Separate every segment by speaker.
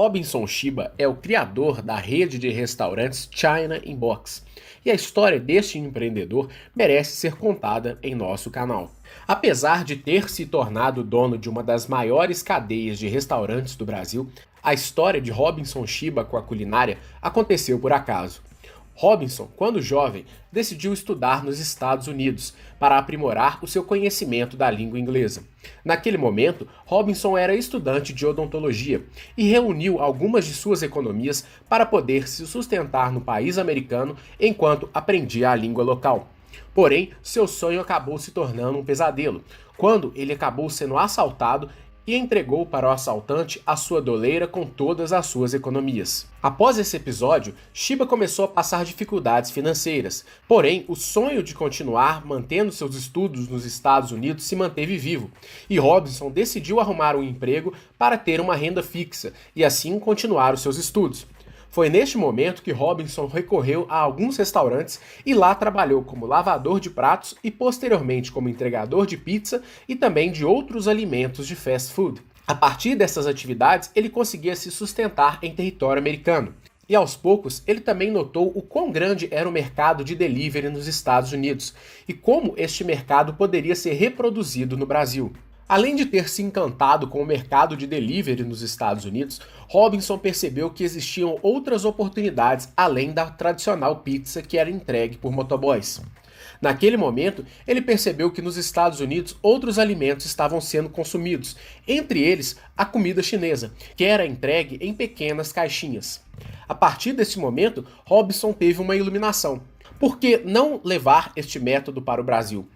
Speaker 1: Robinson Shiba é o criador da rede de restaurantes China in Box, e a história deste empreendedor merece ser contada em nosso canal. Apesar de ter se tornado dono de uma das maiores cadeias de restaurantes do Brasil, a história de Robinson Shiba com a culinária aconteceu por acaso. Robinson, quando jovem, decidiu estudar nos Estados Unidos para aprimorar o seu conhecimento da língua inglesa. Naquele momento, Robinson era estudante de odontologia e reuniu algumas de suas economias para poder se sustentar no país americano enquanto aprendia a língua local. Porém, seu sonho acabou se tornando um pesadelo, quando ele acabou sendo assaltado e entregou para o assaltante a sua doleira com todas as suas economias. Após esse episódio, Shiba começou a passar dificuldades financeiras, porém o sonho de continuar mantendo seus estudos nos Estados Unidos se manteve vivo, e Robinson decidiu arrumar um emprego para ter uma renda fixa e assim continuar os seus estudos. Foi neste momento que Robinson recorreu a alguns restaurantes e lá trabalhou como lavador de pratos e posteriormente como entregador de pizza e também de outros alimentos de fast food. A partir dessas atividades, ele conseguia se sustentar em território americano. E aos poucos, ele também notou o quão grande era o mercado de delivery nos Estados Unidos e como este mercado poderia ser reproduzido no Brasil. Além de ter se encantado com o mercado de delivery nos Estados Unidos, Robinson percebeu que existiam outras oportunidades além da tradicional pizza que era entregue por motoboys. Naquele momento, ele percebeu que nos Estados Unidos outros alimentos estavam sendo consumidos, entre eles a comida chinesa, que era entregue em pequenas caixinhas. A partir desse momento, Robinson teve uma iluminação. Por que não levar este método para o Brasil?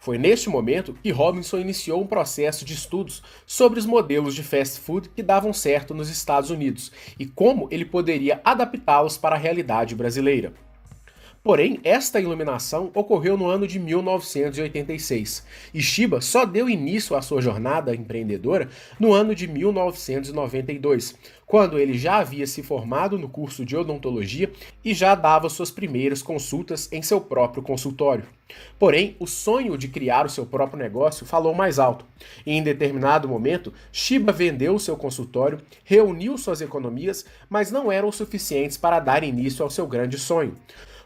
Speaker 1: Foi neste momento que Robinson iniciou um processo de estudos sobre os modelos de fast food que davam certo nos Estados Unidos e como ele poderia adaptá-los para a realidade brasileira. Porém, esta iluminação ocorreu no ano de 1986 e Shiba só deu início à sua jornada empreendedora no ano de 1992, quando ele já havia se formado no curso de odontologia e já dava suas primeiras consultas em seu próprio consultório. Porém, o sonho de criar o seu próprio negócio falou mais alto. E em determinado momento, Shiba vendeu seu consultório, reuniu suas economias, mas não eram suficientes para dar início ao seu grande sonho.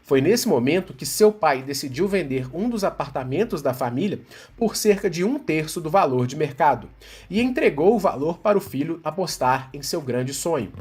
Speaker 1: Foi nesse momento que seu pai decidiu vender um dos apartamentos da família por cerca de um terço do valor de mercado e entregou o valor para o filho apostar em seu grande sonho.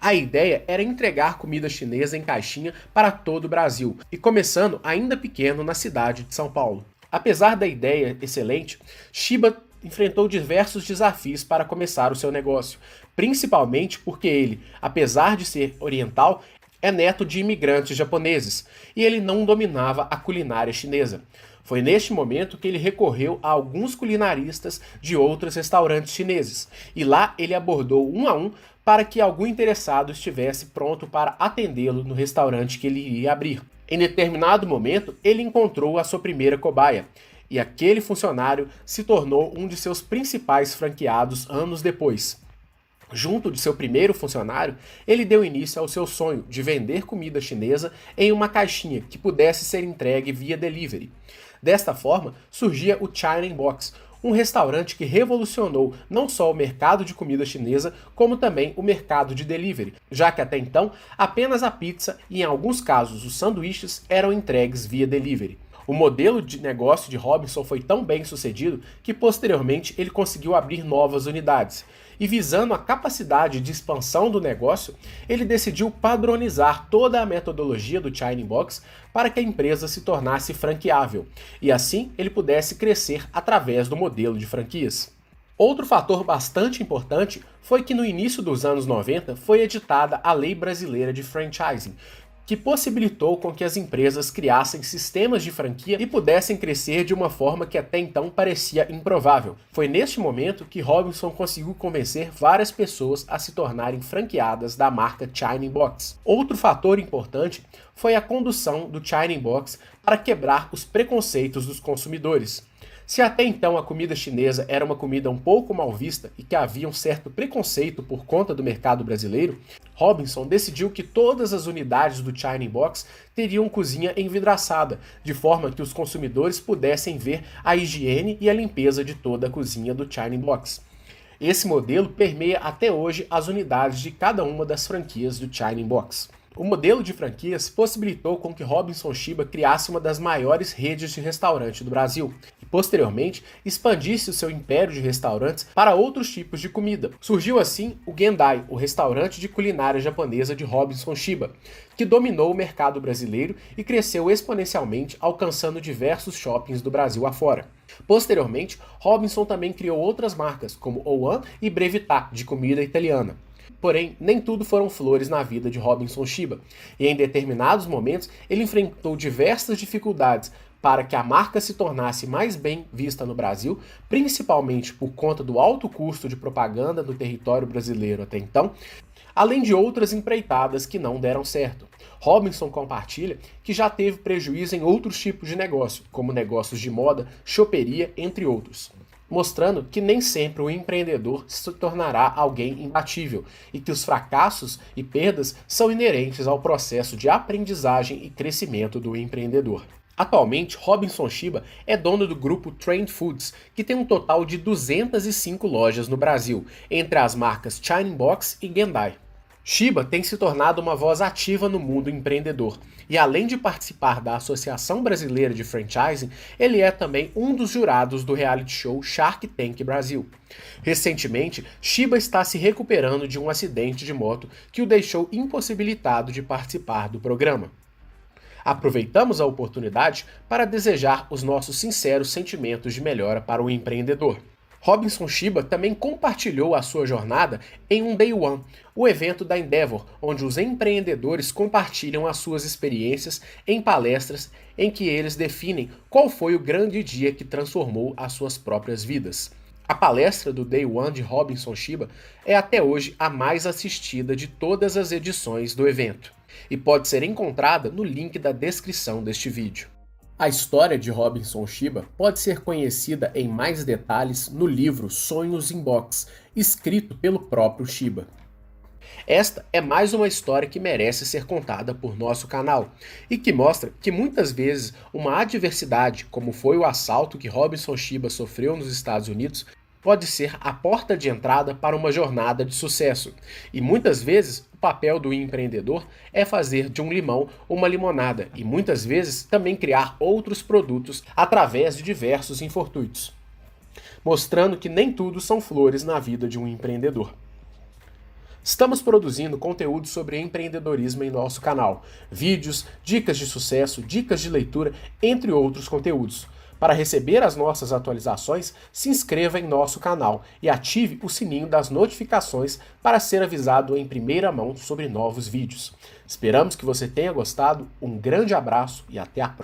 Speaker 1: A ideia era entregar comida chinesa em caixinha para todo o Brasil e começando ainda pequeno na cidade de São Paulo. Apesar da ideia excelente, Shiba enfrentou diversos desafios para começar o seu negócio, principalmente porque ele, apesar de ser oriental, é neto de imigrantes japoneses e ele não dominava a culinária chinesa. Foi neste momento que ele recorreu a alguns culinaristas de outros restaurantes chineses e lá ele abordou um a um para que algum interessado estivesse pronto para atendê-lo no restaurante que ele iria abrir. Em determinado momento, ele encontrou a sua primeira cobaia e aquele funcionário se tornou um de seus principais franqueados anos depois. Junto de seu primeiro funcionário, ele deu início ao seu sonho de vender comida chinesa em uma caixinha que pudesse ser entregue via delivery. Desta forma, surgia o China Box, um restaurante que revolucionou não só o mercado de comida chinesa, como também o mercado de delivery, já que até então apenas a pizza e, em alguns casos, os sanduíches eram entregues via delivery. O modelo de negócio de Robinson foi tão bem sucedido que posteriormente ele conseguiu abrir novas unidades. E visando a capacidade de expansão do negócio, ele decidiu padronizar toda a metodologia do China Box para que a empresa se tornasse franqueável e assim ele pudesse crescer através do modelo de franquias. Outro fator bastante importante foi que no início dos anos 90 foi editada a Lei Brasileira de Franchising, que possibilitou com que as empresas criassem sistemas de franquia e pudessem crescer de uma forma que até então parecia improvável. Foi neste momento que Robinson conseguiu convencer várias pessoas a se tornarem franqueadas da marca China Box. Outro fator importante foi a condução do China Box para quebrar os preconceitos dos consumidores. Se até então a comida chinesa era uma comida um pouco mal vista e que havia um certo preconceito por conta do mercado brasileiro, Robinson decidiu que todas as unidades do China Box teriam cozinha envidraçada, de forma que os consumidores pudessem ver a higiene e a limpeza de toda a cozinha do China Box. Esse modelo permeia até hoje as unidades de cada uma das franquias do China Box. O modelo de franquias possibilitou com que Robinson Chiba criasse uma das maiores redes de restaurante do Brasil e, posteriormente, expandisse o seu império de restaurantes para outros tipos de comida. Surgiu assim o Gendai, o restaurante de culinária japonesa de Robinson Chiba, que dominou o mercado brasileiro e cresceu exponencialmente, alcançando diversos shoppings do Brasil afora. Posteriormente, Robinson também criou outras marcas, como Owan e Brevità, de comida italiana. Porém, nem tudo foram flores na vida de Robinson Shiba, e em determinados momentos ele enfrentou diversas dificuldades para que a marca se tornasse mais bem vista no Brasil, principalmente por conta do alto custo de propaganda no território brasileiro até então, além de outras empreitadas que não deram certo. Robinson compartilha que já teve prejuízo em outros tipos de negócio, como negócios de moda, choperia, entre outros mostrando que nem sempre o empreendedor se tornará alguém imbatível e que os fracassos e perdas são inerentes ao processo de aprendizagem e crescimento do empreendedor. Atualmente, Robinson Shiba é dono do grupo Trend Foods, que tem um total de 205 lojas no Brasil, entre as marcas China Box e Gendai. Shiba tem se tornado uma voz ativa no mundo empreendedor, e além de participar da Associação Brasileira de Franchising, ele é também um dos jurados do reality show Shark Tank Brasil. Recentemente, Shiba está se recuperando de um acidente de moto que o deixou impossibilitado de participar do programa. Aproveitamos a oportunidade para desejar os nossos sinceros sentimentos de melhora para o empreendedor. Robinson Shiba também compartilhou a sua jornada em um Day One, o evento da Endeavor, onde os empreendedores compartilham as suas experiências em palestras em que eles definem qual foi o grande dia que transformou as suas próprias vidas. A palestra do Day One de Robinson Shiba é até hoje a mais assistida de todas as edições do evento e pode ser encontrada no link da descrição deste vídeo. A história de Robinson Shiba pode ser conhecida em mais detalhes no livro Sonhos in Box, escrito pelo próprio Shiba. Esta é mais uma história que merece ser contada por nosso canal e que mostra que muitas vezes uma adversidade, como foi o assalto que Robinson Shiba sofreu nos Estados Unidos, pode ser a porta de entrada para uma jornada de sucesso. E muitas vezes o papel do empreendedor é fazer de um limão uma limonada e muitas vezes também criar outros produtos através de diversos infortúnios, mostrando que nem tudo são flores na vida de um empreendedor. Estamos produzindo conteúdo sobre empreendedorismo em nosso canal, vídeos, dicas de sucesso, dicas de leitura, entre outros conteúdos. Para receber as nossas atualizações, se inscreva em nosso canal e ative o sininho das notificações para ser avisado em primeira mão sobre novos vídeos. Esperamos que você tenha gostado, um grande abraço e até a próxima!